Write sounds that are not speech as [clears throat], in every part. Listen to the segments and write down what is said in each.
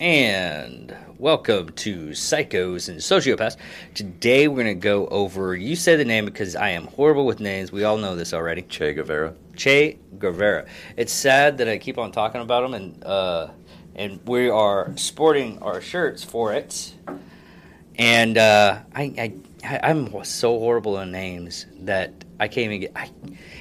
and welcome to Psychos and Sociopaths. Today we're going to go over, you say the name because I am horrible with names. We all know this already. Che Guevara. Che Guevara. It's sad that I keep on talking about him, and uh, and we are sporting our shirts for it. And uh, I, I, I'm so horrible in names that I can't even get. I,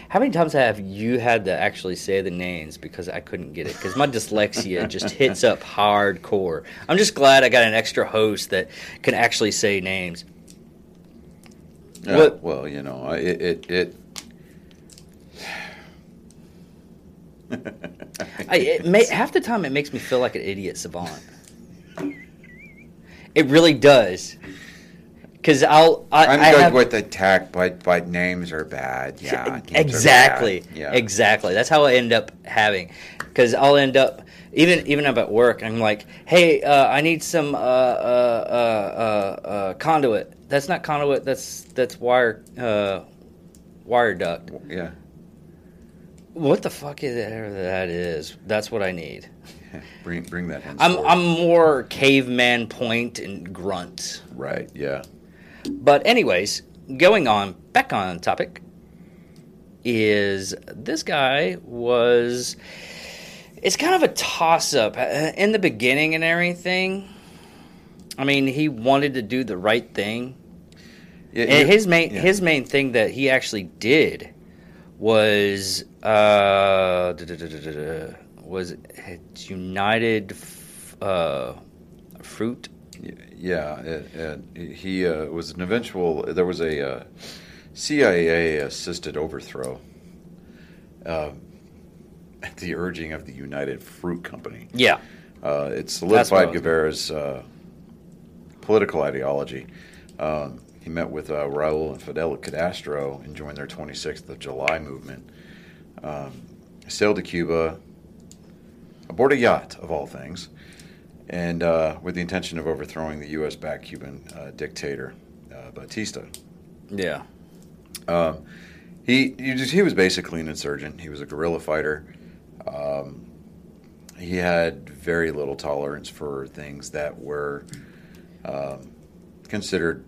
how many times have you had to actually say the names because I couldn't get it? Because my dyslexia just hits up hardcore. I'm just glad I got an extra host that can actually say names. Well, you know, it it. it [laughs] I, it may, half the time it makes me feel like an idiot savant. It really does. Because I'll. I, I'm I good have, with attack, but but names are bad. Yeah, exactly. bad. Yeah. Exactly. That's how I end up having. Because I'll end up even even up at work. I'm like, hey, uh, I need some uh, uh, uh, uh, uh, conduit. That's not conduit. That's that's wire uh, wire duct. yeah. What the fuck is it? That is. That's what I need. [laughs] Bring bring that. I'm. I'm more caveman point and grunt. right. Yeah. But anyways, going on back on topic is this guy was it's kind of a toss up in the beginning and everything. I mean, he wanted to do the right thing. yeah And his main yeah. his main thing that he actually did was uh was United F- uh, Fruit Yeah, it, he uh, was an eventual. There was a uh, CIA assisted overthrow uh, at the urging of the United Fruit Company. Yeah. Uh, it That's what I solidified Guevara's uh, political ideology. Um, he met with uh, Raul and Fidel Castro and joined their 26th of July movement. Um, sailed to Cuba aboard a yacht, of all things, and uh, with the intention of overthrowing the U.S. backed Cuban uh, dictator, uh, Batista. Yeah. Um, he, he, just, he was basically an insurgent. He was a guerrilla fighter. Um, he had very little tolerance for things that were um, considered,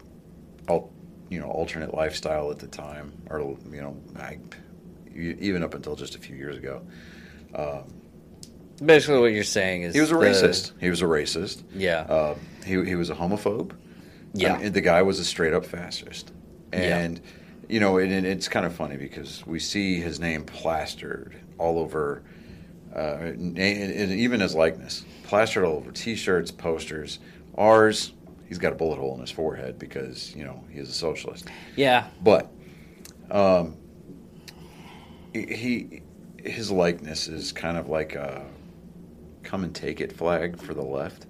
al- you know, alternate lifestyle at the time, or you know, I, even up until just a few years ago. Um, Basically, what you're saying is he was a the- racist. He was a racist. Yeah. Uh, he, he was a homophobe. Yeah. I mean, the guy was a straight up fascist. Yeah. And, you know, and, and it's kind of funny because we see his name plastered all over, uh, and, and even his likeness, plastered all over t shirts, posters. Ours, he's got a bullet hole in his forehead because, you know, he's a socialist. yeah. But um, he his likeness is kind of like a come and take it flag for the left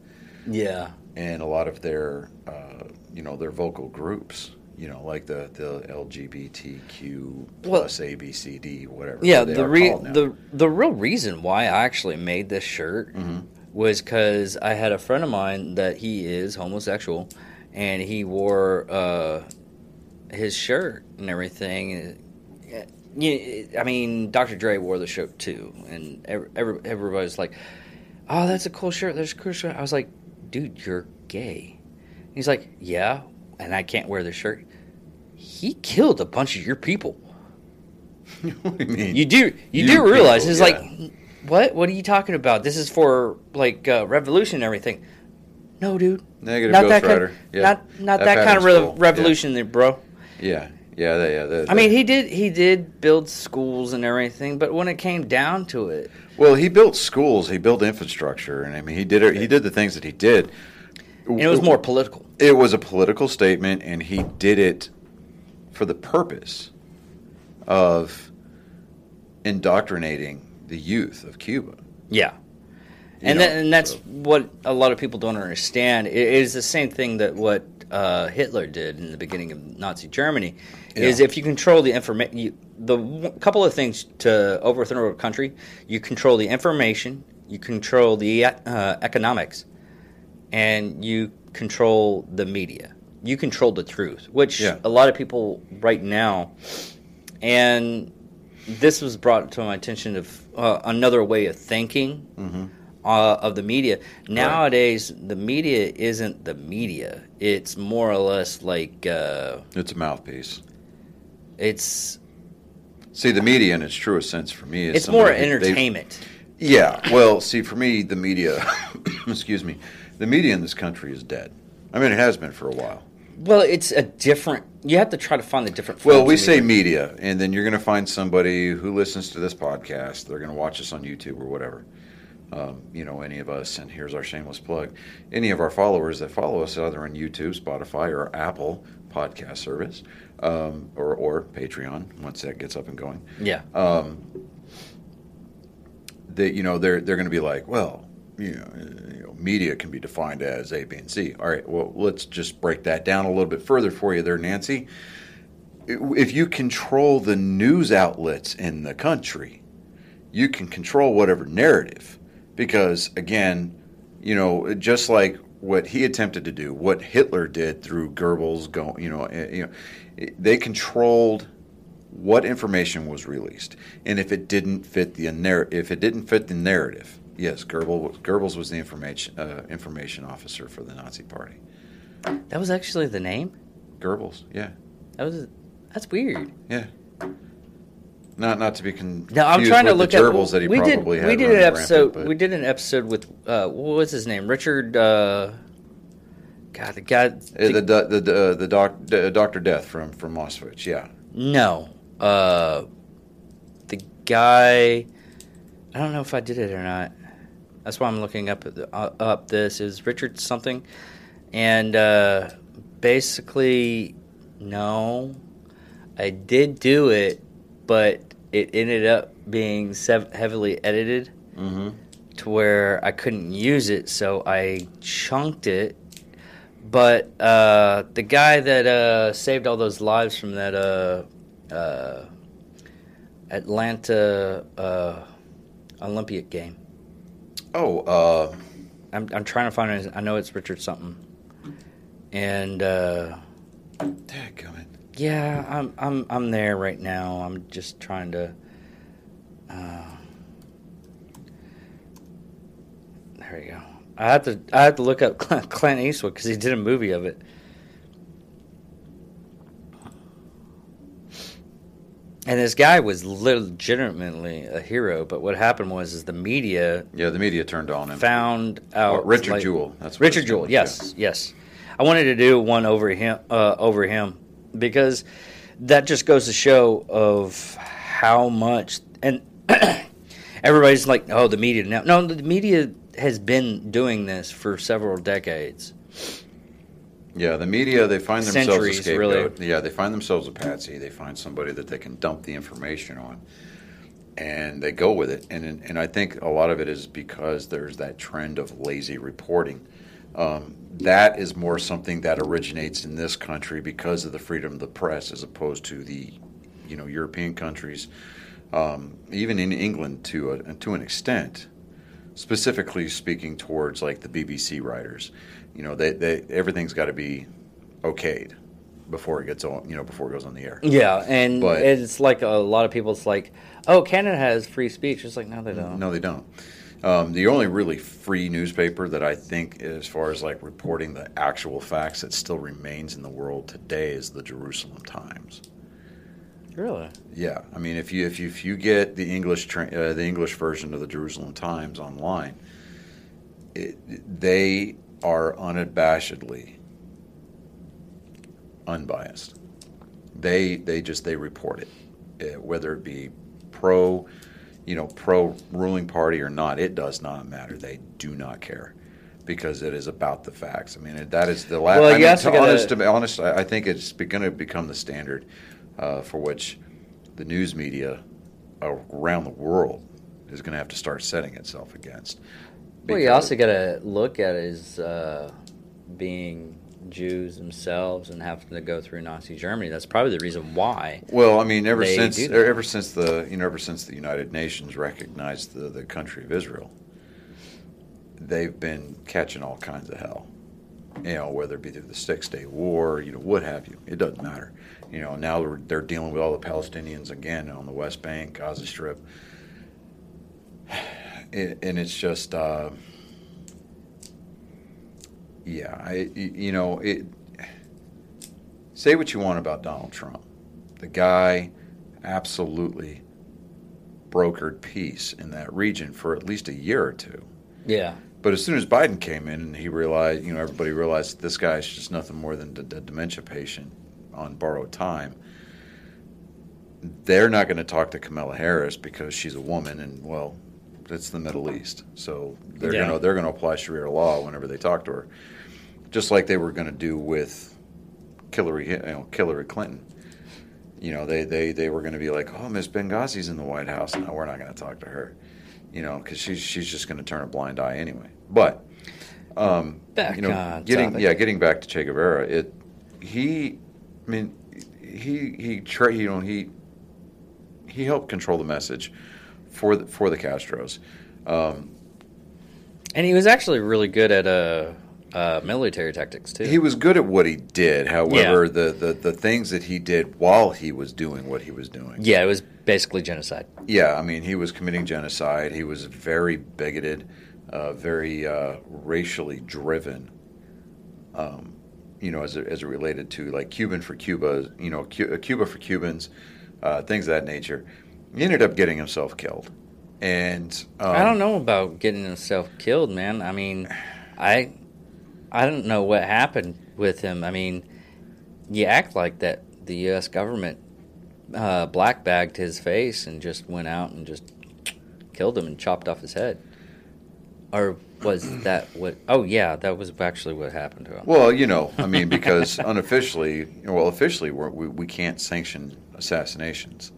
Yeah. and a lot of their uh, you know their vocal groups you know like the the LGBTQ Well- plus ABCD whatever Yeah. The re- the the real reason why I actually made this shirt Mhm. was because I had a friend of mine that he is homosexual, and he wore uh, his shirt and everything. You, I mean, Dr. Dre wore the shirt too, and every, everybody's like, "Oh, that's a cool shirt. That's a cool shirt." I was like, "Dude, you're gay." He's like, "Yeah," and I can't wear the shirt. He killed a bunch of your people. [laughs] what do you mean You do you, You do realize people, it's yeah. like what what are you talking about? This is for like uh, revolution and everything. No, dude. negative not that Rider kind. yeah Not not that, kind of re- cool. revolution, there, bro. yeah yeah yeah, yeah I mean, he did he did build schools and everything, but when it came down to it, well he built schools he built infrastructure and I mean he did it he did the things that he did and it was more political. It was a political statement, and he did it for the purpose of indoctrinating the youth of Cuba. Yeah. You And, that, and that's so- what a lot of people don't understand. It is the same thing that what uh, Hitler did in the beginning of Nazi Germany. Is if you control the information, the w- couple of things to overthrow a country, you control the information, you control the uh, economics, and you control the media. You control the truth, which Yeah. a lot of people right now, and this was brought to my attention of uh, another way of thinking Mhm. Uh, of the media. Nowadays, the media isn't the media. It's more or less like uh, It's a mouthpiece. it's See, the media in its truest sense for me is it's more entertainment. Yeah. Well, see, for me, the media, [coughs] excuse me, the media in this country is dead. I mean, it has been for a while. Well, it's a different. You have to try to find the different. Well, we say media, and then you're going to find somebody who listens to this podcast. They're going to watch us on YouTube or whatever. Um, you know, any of us, and here's our shameless plug. Any of our followers that follow us either on YouTube, Spotify, or Apple podcast service, um, or or Patreon once that gets up and going. yeah. um, that you know they're they're going to be like, well, you know, you know, media can be defined as A, B, and C. All right, well, let's just break that down a little bit further for you, there, Nancy. If you control the news outlets in the country, you can control whatever narrative, because again, you know, just like what he attempted to do, what Hitler did through Goebbels, go, you know, eh, you know, they controlled what information was released, and if it didn't fit the narr- if it didn't fit the narrative, yes, Goebbels, Goebbels was the information uh, information officer for the Nazi Party. That was actually the name. Goebbels, yeah, That was that's weird. yeah. Not not to be confused Now I'm trying to with look the at gerbils that he we did probably had. we did an episode but- we did an episode with uh, what was his name Richard uh, God the guy Uh, the the the the, the doc, the Doctor Death from from Auschwitz, yeah. no uh, the guy I don't know if I did it or not that's why I'm looking up the, uh, up this is Richard something and uh, basically no I did do it but it ended up being sev- heavily edited Mm-hmm. to where I couldn't use it, so I chunked it. But uh, the guy that uh, saved all those lives from that uh, uh, Atlanta uh, Olympic game, Oh, uh, I'm, I'm trying to find it. I know it's Richard something, and uh, dadgummit. Yeah, I'm I'm I'm there right now. I'm just trying to. Uh, there you go. I have to I have to look up [laughs] Clint Eastwood because he did a movie of it. And this guy was legitimately a hero, but what happened was is the media Yeah, the media turned on him. found out Oh, Richard like- Jewell. That's what Richard Jewell. Yes, yes. I wanted to do one over him, uh, over him, because that just goes to show of how much and [clears throat] everybody's like, oh, the media now. No, the media has been doing this for several decades. Yeah, the media they find themselves Centuries, a scapegoat. Yeah, they find themselves a patsy. They find somebody that they can dump the information on, and they go with it. And and I think a lot of it is because there's that trend of lazy reporting. Um, that is more something that originates in this country because of the freedom of the press, as opposed to the, you know, European countries, um, even in England to a, to an extent specifically speaking towards like the BBC writers. You know, they, they everything's got to be okayed before it gets on. You know, before it goes on the air. Yeah, and But- it's like a lot of people. It's like, oh, Canada has free speech. It's like, no, they don't. No, they don't. Um, the only really free newspaper that I think, as far as like reporting the actual facts that still remains in the world today, is the Jerusalem Times. Really? Yeah, I mean, if you if you if you get the English tra- uh, the English version of the Jerusalem Times online, it, they are unabashedly unbiased. They they just they report it, uh, whether it be pro, you know, pro ruling party or not. It does not matter. They do not care. Because it is about the facts. I mean, that is the last. Well, I mean, to honest, to be honest, I I think it's going to become the standard uh, for which the news media around the world is going to have to start setting itself against. Well, you also got to look at it as uh, being Jews themselves and having to go through Nazi Germany. That's probably the reason why. well, I mean, ever since do ever since the you know ever since the United Nations recognized the, the country of Israel, they've been catching all kinds of hell. You know, whether it be through the Six Day War, you know, what have you. It doesn't matter. You know, now they're, they're dealing with all the Palestinians again on the West Bank, Gaza Strip. [sighs] it, and it's just, uh, yeah, I, you know, it. Say what you want about Donald Trump, the guy absolutely brokered peace in that region for at least a year or two. Yeah. But as soon as Biden came in and he realized, you know, everybody realized this guy's just nothing more than a, a dementia patient on borrowed time. They're not going to talk to Kamala Harris because she's a woman, and well, it's the Middle East, so they're Yeah. going to they're going to apply Sharia law whenever they talk to her, just like they were going to do with Hillary, you know, Hillary Clinton. You know, they they they were going to be like, oh, Miss Benghazi's in the White House. No, we're not going to talk to her you know, because she's she's just going to turn a blind eye anyway. But um, Back you know, getting topic. yeah, getting back to Che Guevara, it he, I mean, he he tra- you know he he helped control the message for the, for the Castros. Um, And he was actually really good at uh, uh, military tactics too. he was good at what he did. However, the, the the things that he did while he was doing what he was doing, yeah, it was basically genocide. Yeah, I mean, he was committing genocide. He was very bigoted, uh, very uh, racially driven. Um, you know, as it, as it related to like Cuban for Cuba, you know, Cu- Cuba for Cubans, uh, things of that nature. He ended up getting himself killed, and um, I don't know about getting himself killed, man. I mean, I I don't know what happened with him. I mean, you act like that the U.S. government uh, black bagged his face and just went out and just killed him and chopped off his head, or was that what? Oh yeah, that was actually what happened to him. Well, you know, I mean, because [laughs] unofficially, well, officially, we're, we we can't sanction assassinations.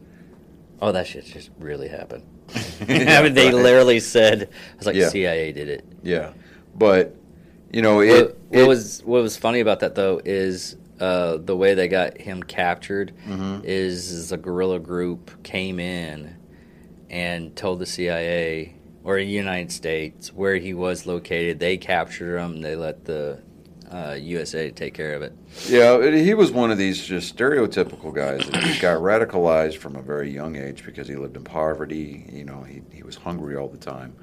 Oh, that shit just really happened. Yeah, [laughs] [laughs] I mean, they right. literally said, "I was like, Yeah. CIA did it." Yeah, but you know, it, what, what it- was what was funny about that though is uh, the way they got him captured Mhm. is, is a guerrilla group came in and told the CIA or the United States where he was located. They captured him. They let the uh, USA take care of it. Yeah, it- he was one of these just stereotypical guys that just got radicalized from a very young age because he lived in poverty. You know, he, he was hungry all the time,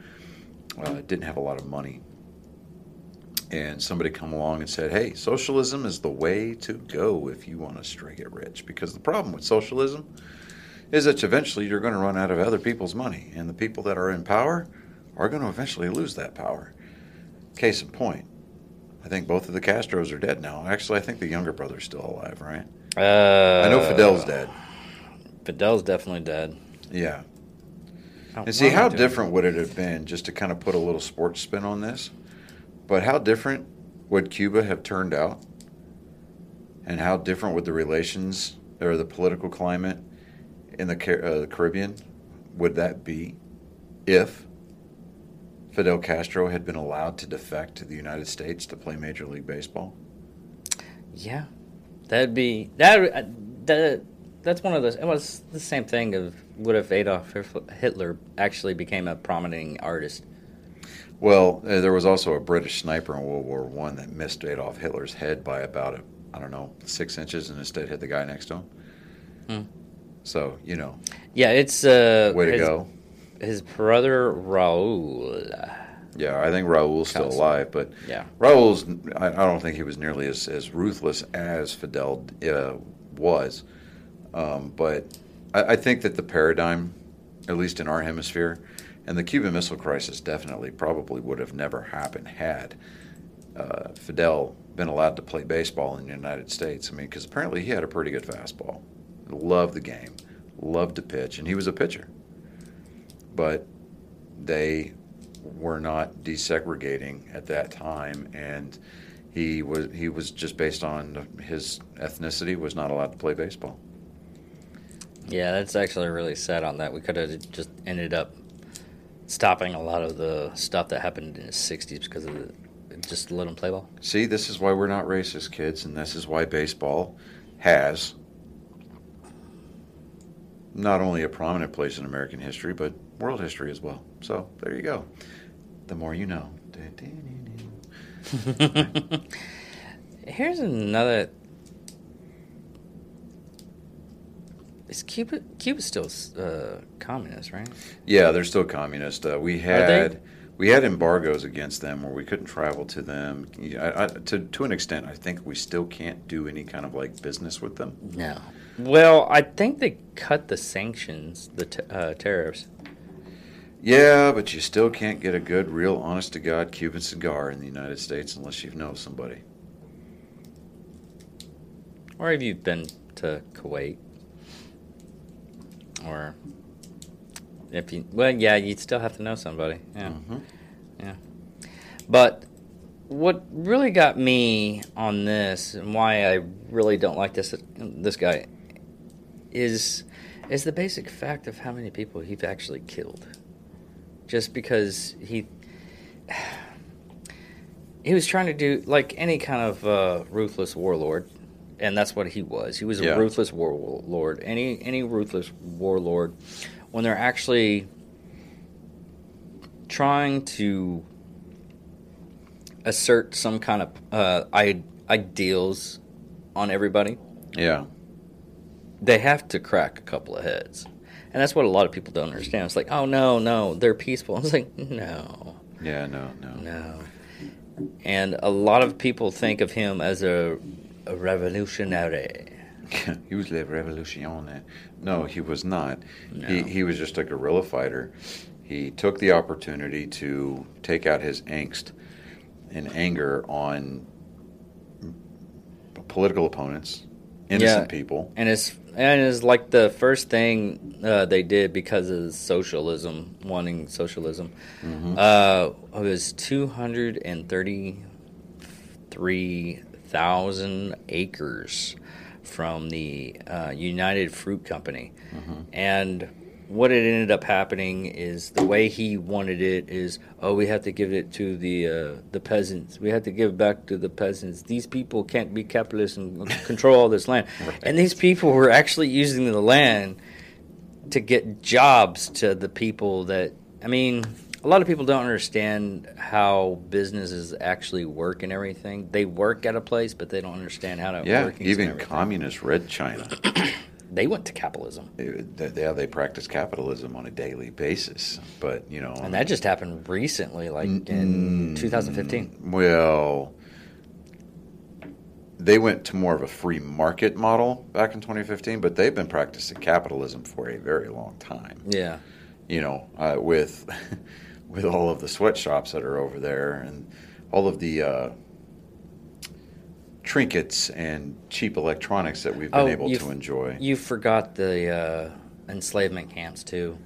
uh, didn't have a lot of money. And somebody come along and said, hey, socialism is the way to go if you want to straight get rich. Because the problem with socialism is that eventually you're going to run out of other people's money. And the people that are in power are going to eventually lose that power. Case in point, I think both of the Castros are dead now. Actually, I think the younger brother's still alive, right? Uh, I know Fidel's dead. Fidel's definitely dead. Yeah. Oh, And see, why am I how different would it have been just to kind of put a little sports spin on this? But how different would Cuba have turned out? And how different would the relations or the political climate in the uh, the Caribbean would that be if Fidel Castro had been allowed to defect to the United States to play Major League Baseball? Yeah, that'd be that. uh, That that's one of those. It was the same thing of what if Adolf Hitler actually became a prominent artist. Well, uh, there was also a British sniper in World War One that missed Adolf Hitler's head by about a, I don't know six inches, and instead hit the guy next to him. Hmm. So you know, Yeah, it's uh, way to his, go. His brother Raul. Yeah, I think Raul's still alive, but Yeah, Raul's I, I don't think he was nearly as, as ruthless as Fidel uh, was. Um, but I, I think that the paradigm, at least in our hemisphere, and the Cuban Missile Crisis definitely probably would have never happened had uh, Fidel been allowed to play baseball in the United States. I mean, because apparently he had a pretty good fastball, loved the game, loved to pitch, and he was a pitcher. But they were not desegregating at that time, and he was he was just based on his ethnicity was not allowed to play baseball. yeah, that's actually really sad on that. We could have just ended up stopping a lot of the stuff that happened in the '60s because of the, just let him play ball. See, this is why we're not racist, kids, and this is why baseball has not only a prominent place in American history, but world history as well. So there you go. The more you know. [laughs] Here's another. Is Cuba Cuba's still uh, communist, right? Yeah, they're still communist. Uh, we had we had embargoes against them where we couldn't travel to them. I, I, to to an extent, I think we still can't do any kind of like business with them. No. Well, I think they cut the sanctions, the t- uh, tariffs. Yeah, but you still can't get a good, real, honest to God Cuban cigar in the United States unless you know somebody. Or have you been to Kuwait? Or if you, well, yeah, you'd still have to know somebody. Yeah. Mhm. Yeah. But what really got me on this and why I really don't like this this guy is is the basic fact of how many people he's actually killed. Just because he [sighs] he was trying to do like any kind of uh, ruthless warlord, and that's what he was. He was a Yeah. ruthless warlord. Any any ruthless warlord, when they're actually trying to assert some kind of uh, I- ideals on everybody, Yeah, they have to crack a couple of heads. And that's what a lot of people don't understand. It's like, oh no, no, they're peaceful. [laughs] It's like, no, yeah, no, no. no. And a lot of people think of him as a, a revolutionary. [laughs] he was a revolutionary. No, he was not. He No. he was just a guerrilla fighter. He took the opportunity to take out his angst and anger on political opponents, innocent Yeah. people. And it's and it's like the first thing uh, they did because of socialism, wanting socialism. Uh, it was two hundred and thirty-three thousand acres from the uh, United Fruit Company, and what it ended up happening is the way he wanted it is oh we have to give it to the uh, the peasants. We have to give back to the peasants. These people can't be capitalists and control all this land. [laughs] And these people were actually using the land to get jobs to the people that I mean a lot of people don't understand how businesses actually work and everything they work at a place but they don't understand how to Yeah, work even communist Red China. [clears throat] they went to capitalism They, yeah, they practice capitalism on a daily basis. But you know, and that just happened recently like in 2015 Well, they went to more of a free market model back in 2015, but they've been practicing capitalism for a very long time. yeah You know, uh, with [laughs] with all of the sweatshops that are over there and all of the uh, trinkets and cheap electronics that we've been Oh, able to enjoy. You forgot the uh, enslavement camps too.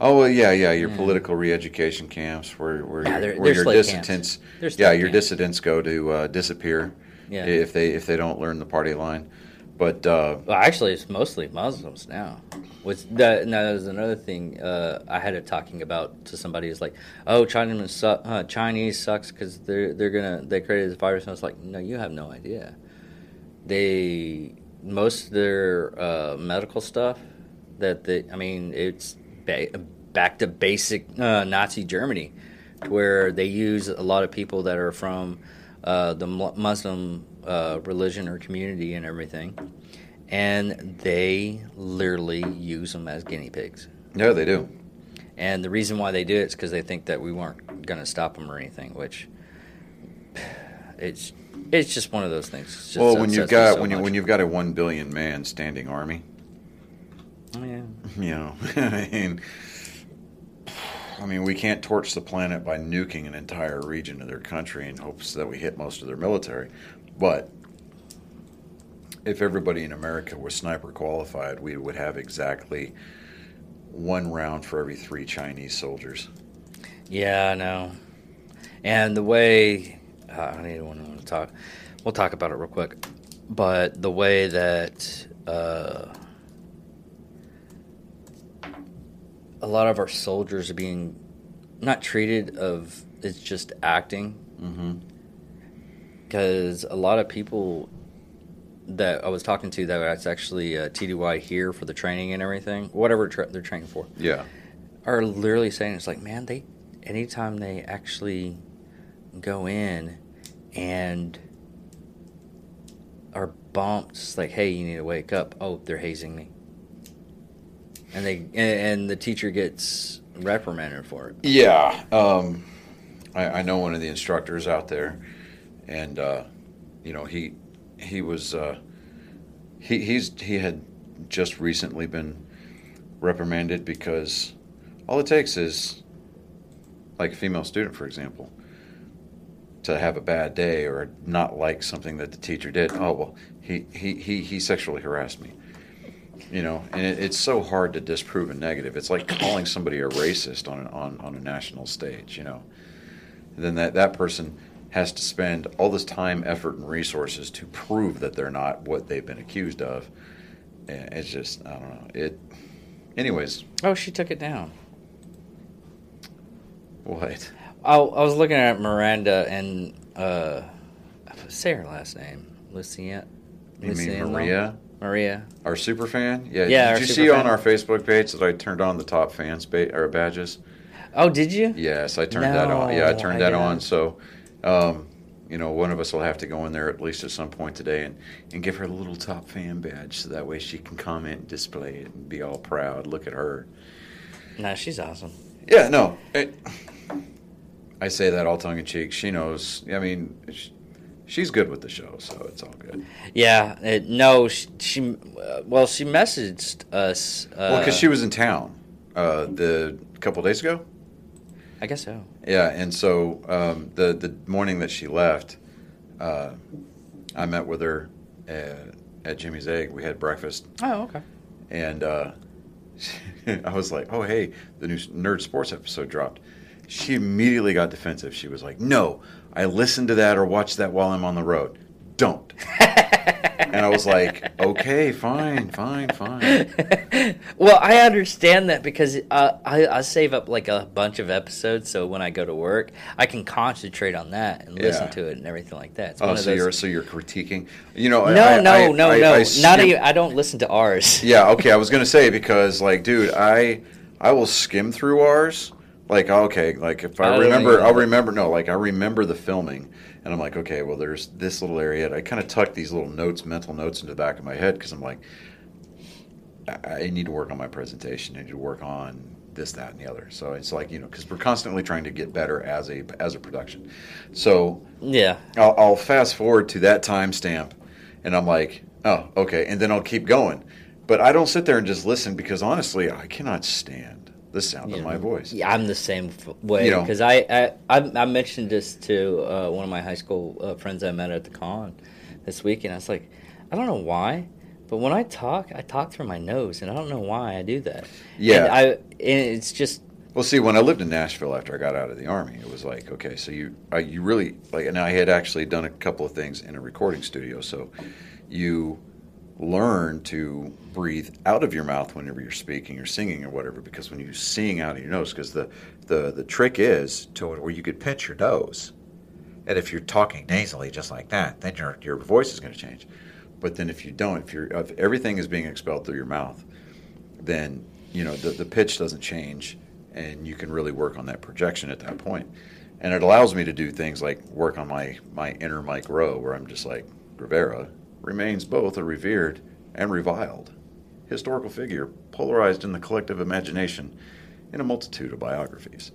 Oh well, yeah, yeah. Your political re-education camps, where where, Yeah, your- they're- where they're your dissidents, yeah, your camps. dissidents go to uh, disappear Yeah. if they if they don't learn the party line. But uh, Well, actually, it's mostly Muslims now. Which that now there's another thing uh, I had it talking about to somebody is like, oh, Chinese su- uh, Chinese sucks because they're they're gonna they created this virus. And I was like, no, you have no idea. They most of their uh, medical stuff that they I mean it's ba- back to basic uh, Nazi Germany, where they use a lot of people that are from uh, the Muslim uh, religion or community and everything, and they literally use them as guinea pigs. No, they do. And the reason why they do it is because they think that we weren't going to stop them or anything, which it's it's just one of those things. Just well, when you've got so when you much. when you've got a one billion man standing army, Oh, yeah. [laughs] you know, [laughs] I mean, I mean, we can't torch the planet by nuking an entire region of their country in hopes that we hit most of their military. But if everybody in America was sniper qualified, we would have exactly one round for every three Chinese soldiers. Yeah, I know. And the way uh, I don't even want to talk. We'll talk about it real quick. But the way that uh, a lot of our soldiers are being not treated of it's just acting Mm-hmm. because a lot of people that I was talking to that was actually uh, TDY here for the training and everything, whatever tra- they're training for Yeah. are literally saying it's like, man, they anytime they actually go in and are bumped, like, hey, you need to wake up. Oh, they're hazing me. and they and, and the teacher gets reprimanded for it. Yeah, um, I, I know one of the instructors out there, and uh, you know he he was uh, he he's he had just recently been reprimanded because all it takes is like a female student, for example, to have a bad day or not like something that the teacher did. Oh well, he he he, he sexually harassed me. You know, and it, it's so hard to disprove a negative. It's like calling somebody a racist on on on a national stage. You know, and then that that person has to spend all this time, effort, and resources to prove that they're not what they've been accused of. And it's just I don't know it. Anyways, Oh, she took it down. what? I, I was looking at Miranda and uh, say her last name, Lucienne. You mean Maria? Maria. Our super fan? Yeah. Yeah, Did you see fan. on our Facebook page that I turned on the top fans ba- or badges? Oh, did you? Yes, I turned that on. Yeah, I No, turned I that on. So, um, you know, one of us will have to go in there at least at some point today and, and give her a little top fan badge so that way she can comment and display it and be all proud. Look at her. No, she's awesome. Yeah, no. It, I say that all tongue in cheek. She knows. I mean, sh she's good with the show, so it's all good. Yeah. It, no, she. she uh, well, she messaged us. Uh, well, because she was in town uh, the couple days ago. I guess so. Yeah, and so um, the the morning that she left, uh, I met with her at, at Jimmy's Egg. We had breakfast, Oh, okay. and uh, [laughs] I was like, "Oh, hey, the new Nerd Sports episode dropped." She immediately got defensive. She was like, "No, I listened to that or watched that while I'm on the road. Don't." and I was like, "Okay, fine, fine, fine." [laughs] well, I understand that because uh, I, I save up like a bunch of episodes, so when I go to work, I can concentrate on that and listen Yeah. to it and everything like that. It's Oh, so those- you're so you're critiquing? You know, no, I- no, I- no, I- no, I Not even. I don't listen to ours. [laughs] Yeah, okay. I was gonna say because, like, dude, I I will skim through ours. Like, okay, like if I I remember, I'll remember. No, like I remember the filming, and I'm like, okay, well, there's this little area. I kind of tuck these little notes, mental notes, into the back of my head because I'm like, I, I need to work on my presentation. I need to work on this, that, and the other. So it's like you know, because we're constantly trying to get better as a as a production. So Yeah. I'll, I'll fast forward to that timestamp, and I'm like, oh, okay, and then I'll keep going. But I don't sit there and just listen because honestly, I cannot stand the sound of Yeah. my voice. Yeah, I'm the same way You know. because I, I I I mentioned this to uh, one of my high school uh, friends I met at the con this weekend. I was like, I don't know why, but when I talk, I talk through my nose, and I don't know why I do that. Yeah. and I and it's just Well, see, when I lived in Nashville after I got out of the army, it was like, okay, so you I, you really like, and I had actually done a couple of things in a recording studio, so you learn to breathe out of your mouth whenever you're speaking or singing or whatever, because when you sing out of your nose, because the, the the trick is to where you could pinch your nose. And if you're talking nasally just like that, then your your voice is going to change. But then if you don't, if you're if everything is being expelled through your mouth, then you know the, the pitch doesn't change, and you can really work on that projection at that. And it allows me to do things like work on my my inner Mike Rowe, where I'm just like Guevara remains both a revered and reviled historical figure, polarized in the collective imagination in a multitude of biographies.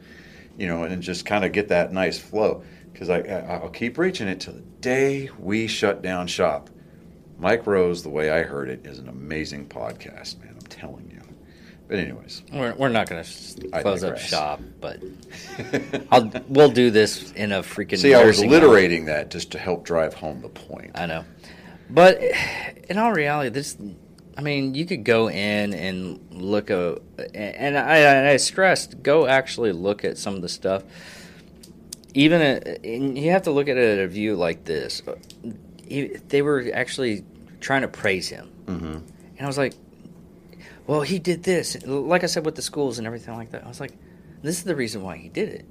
You know, and just kind of get that nice flow because I, I I'll keep reaching it till the day we shut down shop. Mike Rowe's, the way I heard it, is an amazing podcast, man. I'm telling you. But anyways, we're, we're not going to close up shop, but I'll we'll do this in a freaking. see, I was alliterating that just to help drive home the point. I know. But in all reality, this, I mean, you could go in and look at, and I, and I stressed, go actually look at some of the stuff. Even, a, you have to look at it at a view like this. He- They were actually trying to praise him. Mm-hmm. And I was like, well, he did this. Like I said, with the schools and everything like that. I was like, this is the reason why he did it.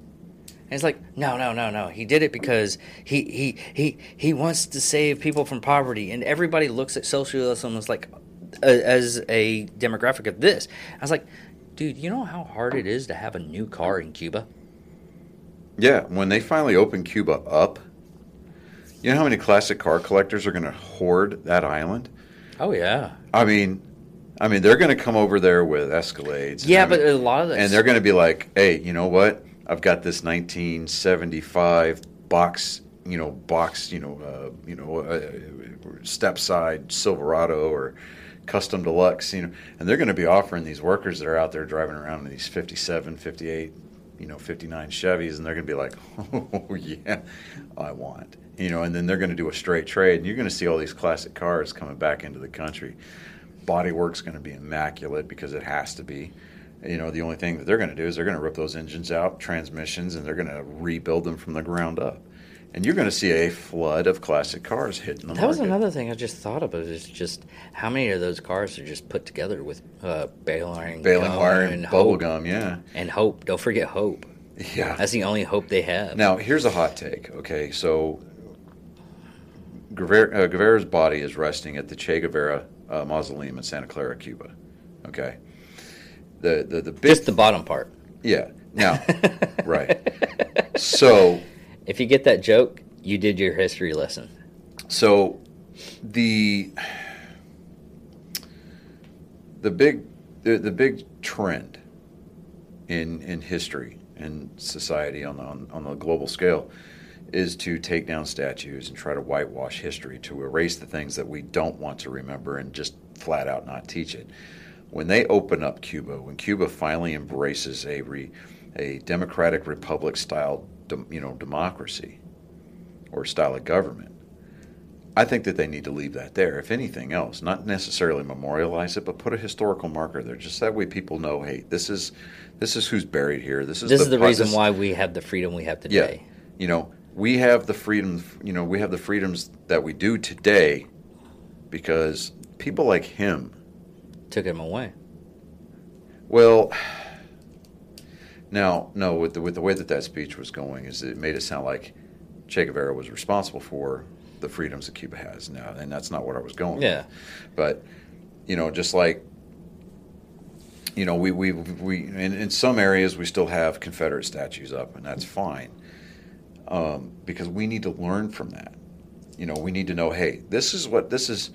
And it's like, no, no, no, no. He did it because he he he he wants to save people from poverty, and everybody looks at socialism as like uh, as a demographic of this. I was like, dude, you know how hard it is to have a new car in Cuba? Yeah, when they finally open Cuba up, you know how many classic car collectors are going to hoard that island? Oh yeah, I mean, I mean, they're going to come over there with Escalades. and Yeah, I mean- but a lot of this, and they're going to be like, "Hey, you know what? I've got this 1975 box, you know, box, you know, uh, you know, uh, step side Silverado or custom deluxe, you know." And they're going to be offering these workers that are out there driving around in these 57, 58, you know, 59 Chevys, and they're going to be like, [laughs] "Oh yeah, I want." You know, and then they're going to do a straight trade, and you're going to see all these classic cars coming back into the country. Bodywork's going to be immaculate because it has to be. You know, the only thing that they're going to do is they're going to rip those engines out, transmissions, and they're going to rebuild them from the ground up. And you're going to see a flood of classic cars hitting the market. that was another thing I just thought about Is just how many of those cars are just put together with uh, baling iron, Baling wire and, and bubble hope, gum, yeah. and hope. Don't forget hope. Yeah. That's the only hope they have. Now, here's a hot take. Okay, so Guevara, uh, Guevara's body is resting at the Che Guevara uh, mausoleum in Santa Clara, Cuba. Okay, the the the big just the bottom part. yeah. Now, [laughs] right. So If you get that joke, you did your history lesson. So the the big the, the big trend in in history and society on the on, on the global scale is to take down statues and try to whitewash history to erase the things that we don't want to remember and just flat out not teach it. When they open up Cuba, when Cuba finally embraces a re, a democratic republic style you know democracy or style of government, I think that they need to leave that there. If anything else, not necessarily memorialize it, but put a historical marker there. Just that way, people know, hey, this is this is who's buried here. This is This is the reason this- why we have the freedom we have today. Yeah, you know, we have the freedom. You know, we have the freedoms that we do today because people like him. Took him away. Well, now, no, with the with the way that that speech was going, is it made it sound like Che Guevara was responsible for the freedoms that Cuba has now, and that's not what I was going. with. Yeah. but you know, just like you know, we we we in, in some areas we still have Confederate statues up, and that's fine um, because we need to learn from that. You know, we need to know, hey, this is what this is.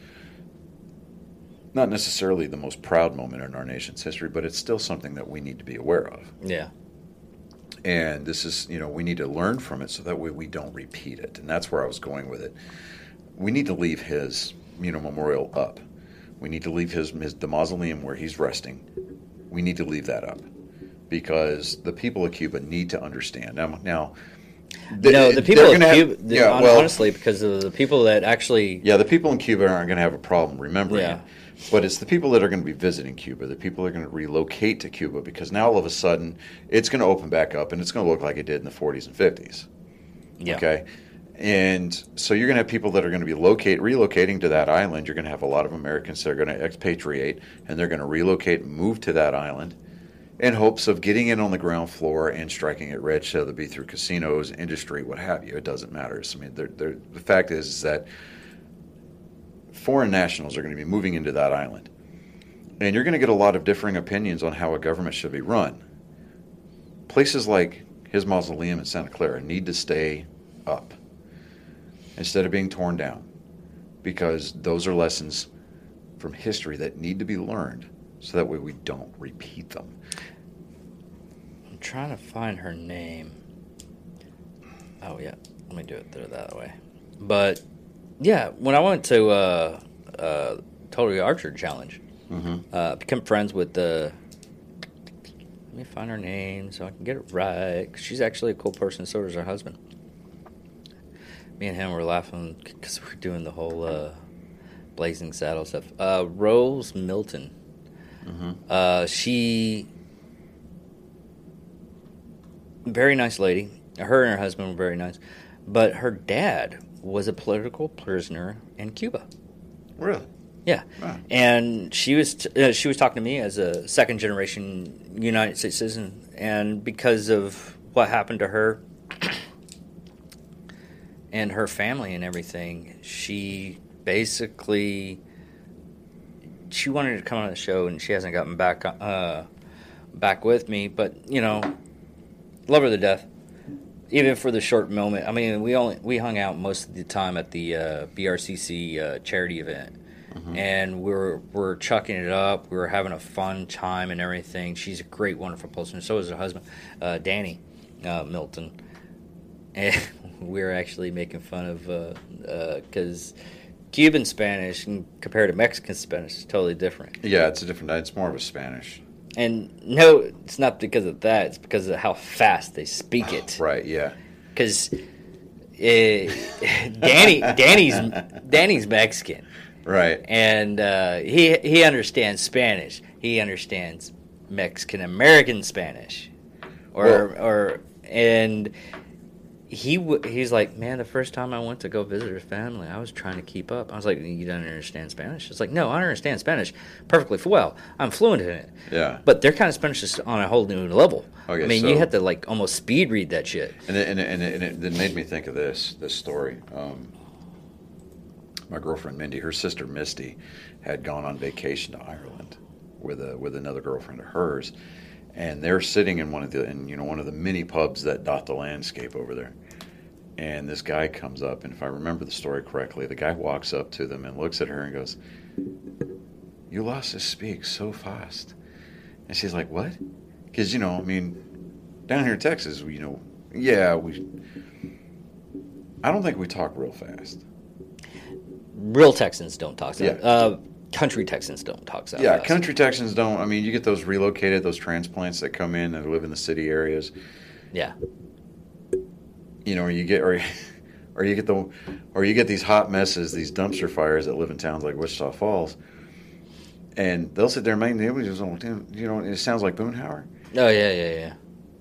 Not necessarily the most proud moment in our nation's history, but it's still something that we need to be aware of. Yeah. And this is, you know, we need to learn from it so that way we don't repeat it. And that's where I was going with it. We need to leave his, you know, memorial up. We need to leave his, his the mausoleum where he's resting. We need to leave that up because the people of Cuba need to understand. Now, now You know, the people of have- Cuba, the- yeah, hon- well, honestly, because of the people that actually, yeah, the people in Cuba aren't going to have a problem remembering Yeah. it. But it's the people that are going to be visiting Cuba, the people that are going to relocate to Cuba, because now all of a sudden it's going to open back up and it's going to look like it did in the 40s and 50s. yeah, Okay. And so you're going to have people that are going to be locate relocating to that island. You're going to have a lot of Americans that are going to expatriate and they're going to relocate and move to that island in hopes of getting in on the ground floor and striking it rich, whether it be through casinos, industry, what have you. It doesn't matter. I mean, they're, they're, the fact is, is that foreign nationals are going to be moving into that island. And you're going to get a lot of differing opinions on how a government should be run. Places like his mausoleum in Santa Clara need to stay up instead of being torn down because those are lessons from history that need to be learned so that way we don't repeat them. I'm trying to find her name. Oh yeah, let me do it there that way. But yeah, when I went to uh, uh, Totally Archer Challenge, Mm-hmm. uh, become friends with the. Let me find her name so I can get it right. she's actually a cool person. So does her husband. Me and him were laughing because we're doing the whole uh, Blazing Saddle stuff. Uh, Rose Milton. Mm-hmm. Uh, she very nice lady. Her and her husband were very nice, but her dad was a political prisoner in Cuba. Really? Yeah, Wow. and she was t- uh, she was talking to me as a second generation United States citizen, and because of what happened to her [coughs] and her family and everything, she basically she wanted to come on the show, and she hasn't gotten back uh, back with me. But you know, love her to death. Even for the short moment, I mean, we only we hung out most of the time at the uh, BRCC uh, charity event, and we're we're chucking it up. We were having a fun time and everything. She's a great, wonderful person. So is her husband, uh, Danny uh, Milton, [laughs] and we were actually making fun of because. Cuban Spanish and compared to Mexican Spanish is totally different. Yeah, it's a different. It's more of a Spanish. And no, it's not because of that. It's because of how fast they speak it. [sighs] Right. Yeah. Because [laughs] Danny, Danny's Danny's Mexican, Right. and uh, he he understands Spanish. He understands Mexican American Spanish, or Well- or and he w- he's like, man, the first time I went to go visit his family, I was trying to keep up. I was like, you don't understand Spanish? It's like, no, I understand Spanish perfectly well. I'm fluent in it. Yeah. But their kind of Spanish is on a whole new level. Okay, I mean, you so- have to like almost speed read that shit. And it, and it, and it, and it made me think of this this story. Um, my girlfriend Mindy, her sister Misty, had gone on vacation to Ireland with a with another girlfriend of hers, and they're sitting in one of the in you know one of the mini pubs that dot the landscape over there. And this guy comes up, and if I remember the story correctly, the guy walks up to them and looks at her and goes, "You lost to speak so fast," and she's like, "What?" Because you know, I mean, down here in Texas, we, you know, yeah, we. I don't think we talk real fast. Real Texans don't talk so. Yeah. Uh, country Texans don't talk so. Yeah, country Texans don't. I mean, you get those relocated, those transplants that come in and live in the city areas. Yeah. You know, or you get or, or you get the or you get these hot messes, these dumpster fires that live in towns like Wichita Falls, and they'll sit there and make the images on. You know, it sounds like Boomhauer. Oh yeah, yeah, yeah.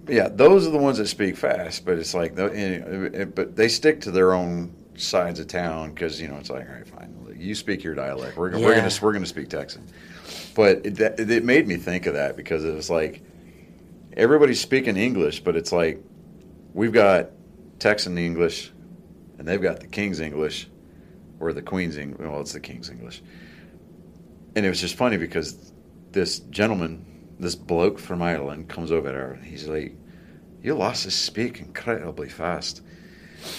Yeah, those are the ones that speak fast, but it's like, eh, eh, but they stick to their own sides of town because you know it's like, all right, fine, you speak your dialect. We're, we're gonna we're gonna speak Texan. But it, it made me think of that because it was like everybody's speaking English, but it's like we've got Texan English, and they've got the King's English, or the Queen's English. Well, it's the King's English. And it was just funny because this gentleman, this bloke from Ireland, comes over there and He's like, "You lost to speak incredibly fast,"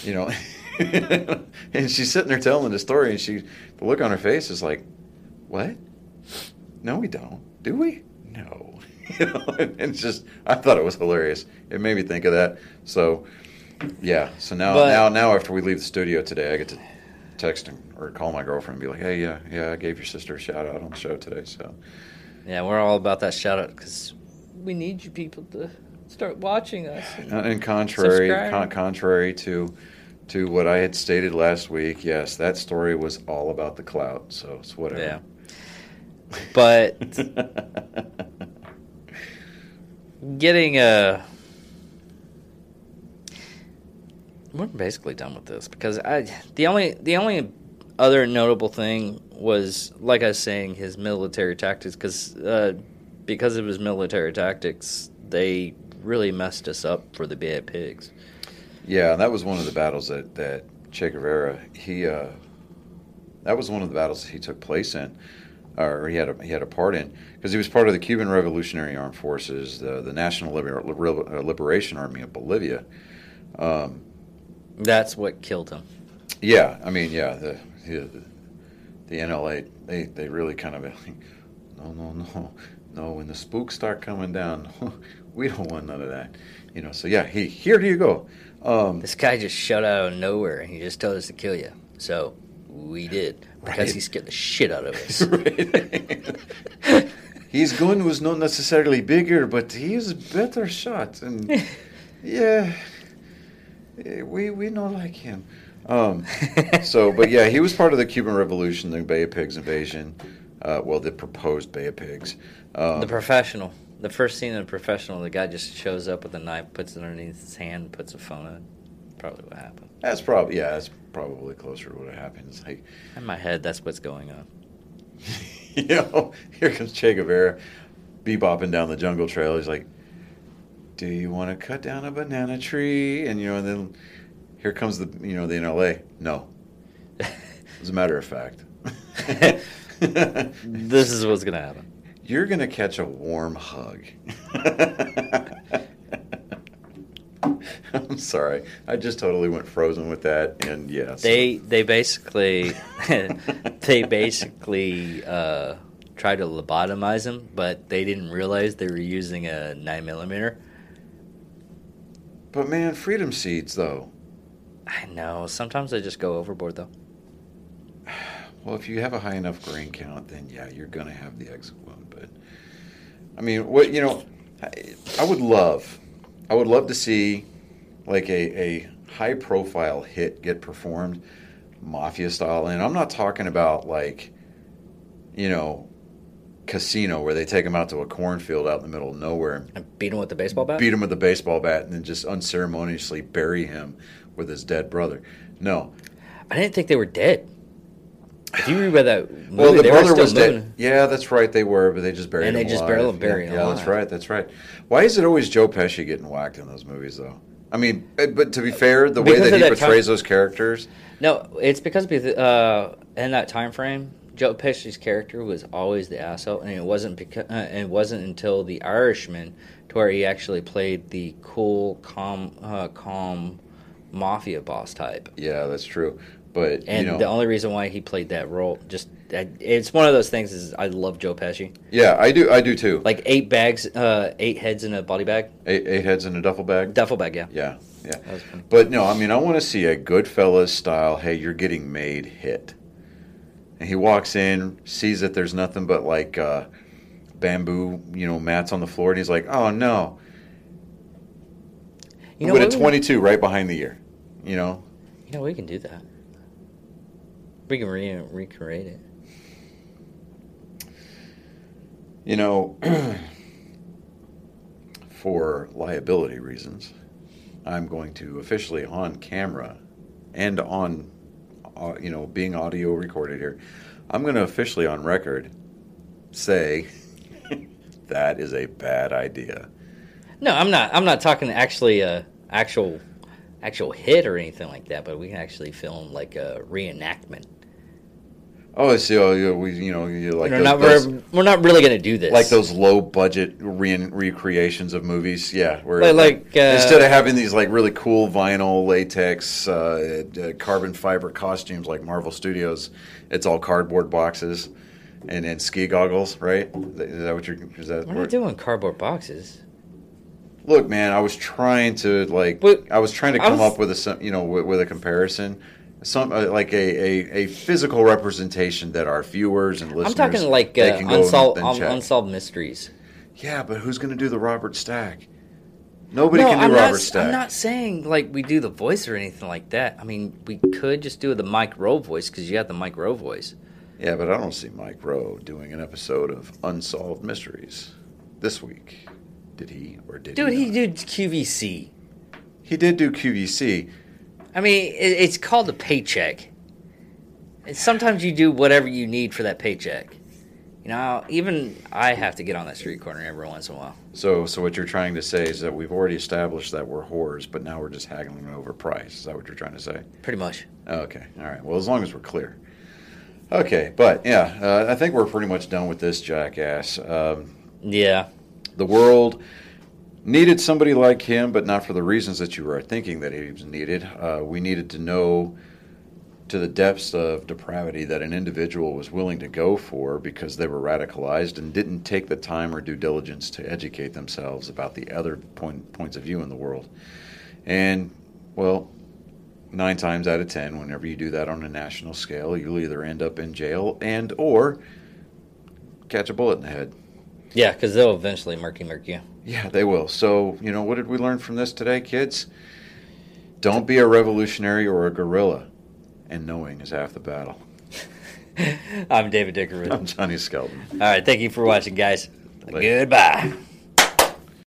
you know. [laughs] [laughs] and she's sitting there telling the story, and she, the look on her face is like, "What? No, we don't. Do we? No." [laughs] you know, and it's just I thought it was hilarious. It made me think of that. So, yeah. So now, But- now, now after we leave the studio today, I get to text him or call my girlfriend and be like, "Hey, yeah, yeah, I gave your sister a shout out on the show today." So, Yeah, we're all about that shout out because we need you people to start watching us. and uh, and contrary, con- contrary to to what I had stated last week, yes, that story was all about the clout. So it's whatever. Yeah. But [laughs] getting a. We're basically done with this because I the only the only other notable thing was like I was saying his military tactics because uh, because of his military tactics they really messed us up for the bad Pigs. Yeah, and that was one of the battles that that Che Guevara he uh, that was one of the battles he took place in, or he had a, he had a part in because he was part of the Cuban Revolutionary Armed Forces, the the National Liber- Liber- Liberation Army of Bolivia. Um, That's what killed him. yeah, I mean, yeah, the the, the NLA they they really kind of [laughs] no no no no when the spooks start coming down, [laughs] we don't want none of that, you know. So yeah, he here you go. Um, This guy just shut out of nowhere and he just told us to kill you. So we did because Right. he scared the shit out of us. [laughs] His gun was not necessarily bigger, but he is a better shot. And [laughs] yeah, we we not like him. Um, so, but yeah, he was part of the Cuban Revolution, the Bay of Pigs invasion. Uh, well, the proposed Bay of Pigs. Um, the professional. The first scene in professional, the guy just shows up with a knife, puts it underneath his hand, puts a phone in. Probably what happened. that's probably yeah, that's probably closer to what happens. Like In my head, that's what's going on. [laughs] you know, here comes Che Guevara, bebopping down the jungle trail. He's like, "Do you want to cut down a banana tree?" And you know, and then here comes the you know the NLA. No, [laughs] as a matter of fact, [laughs] This is what's gonna happen. You're gonna catch a warm hug. [laughs] I'm sorry. I just totally went frozen with that, and yes, They they basically [laughs] they basically uh, tried to lobotomize him, but they didn't realize they were using a nine millimeter. But man, freedom seeds though. I know. Sometimes I just go overboard though. [sighs] Well, if you have a high enough grain count, then yeah, you're gonna have the exit wound. I mean, what you know, I, I would love, I would love to see like a a high profile hit get performed, mafia style, and I'm not talking about like, you know, casino where they take him out to a cornfield out in the middle of nowhere And beat him with the baseball bat. beat him with a baseball bat and then just unceremoniously bury him with his dead brother. No. I didn't think they were dead. If you read about that movie, Well, the they brother was dead. Yeah, that's right. They were, but they just buried And him they just buried yeah, him Yeah, that's right. That's right. Why is it always Joe Pesci getting whacked in those movies, though? I mean, eh, but to be fair, the way Because that he that portrays time- those characters, No, it's because uh, in that time frame, Joe Pesci's character was always the asshole, and it wasn't because uh, it wasn't until The Irishman to where he actually played the cool, calm, uh, calm mafia boss type. yeah, that's true. But And you know, the only reason why he played that role, just I- it's one of those things. Is I love Joe Pesci. yeah, I do, I do too. Like eight bags, uh, eight heads in a body bag, eight, eight heads in a duffel bag. duffel bag. Yeah, Yeah, yeah. that was funny. But no, I mean, I want to see a Goodfellas style. Hey, you're getting made hit, and he walks in, sees that there's nothing but like uh, bamboo, you know, mats on the floor, and he's like, "Oh no!" You know with a what we- 22 right behind the ear, you know. You know we can do that. We can re- recreate it. You know, [clears throat] for liability reasons, I'm going to officially on camera and on, uh, you know, being audio recorded here, I'm going to officially on record say [laughs] that is a bad idea. No, I'm not. I'm not talking actually a actual actual hit or anything like that. But we can actually film like a reenactment. Oh, so you we you know you like we're those, not. those- we're, we're not really going to do this. like those low budget re- recreations of movies. Yeah, where Like- like, uh, instead of having these like really cool vinyl, latex, uh, uh, carbon fiber costumes like Marvel Studios, it's all cardboard boxes and then ski goggles. Right? Is that what you're? Is that? We're not doing cardboard boxes. Look, man, I was trying to like But- I was trying to come was- up with a you know with, with a comparison. Some uh, like a, a, a physical representation that our viewers and listeners. I'm talking like uh, unsolved and un- unsolved mysteries. Yeah, but who's going to do the Robert Stack? Nobody no, can do I'm Robert not, Stack. I'm not saying like we do the voice or anything like that. I mean, we could just do the Mike Rowe voice because you have the Mike Rowe voice. Yeah, but I don't see Mike Rowe doing an episode of Unsolved Mysteries this week. Did he or did Dude, he? he did QVC. He did do QVC. I mean, it, it's called a paycheck. And sometimes you do whatever you need for that paycheck. You know, even I have to get on that street corner every once in a while. So, so what you're trying to say is that we've already established that we're whores, but now we're just haggling over price. Is that what you're trying to say? Pretty much. Okay, all right. Well, as long as we're clear. Okay, but yeah, uh, I think we're pretty much done with this jackass. Um, Yeah. the world needed somebody like him, but not for the reasons that you are thinking that he was needed. Uh, we needed to know to the depths of depravity that an individual was willing to go for because they were radicalized and didn't take the time or due diligence to educate themselves about the other point, points of view in the world. And, well, nine times out of ten, whenever you do that on a national scale, you'll either end up in jail and or catch a bullet in the head. Yeah, because they'll eventually murky murk you. Yeah, they will. So, you know, what did we learn from this today, kids? Don't be a revolutionary or a guerrilla, and knowing is half the battle. [laughs] I'm David Dickerwood. I'm Johnny Skelton. All right, thank you for watching, guys. Later. Goodbye.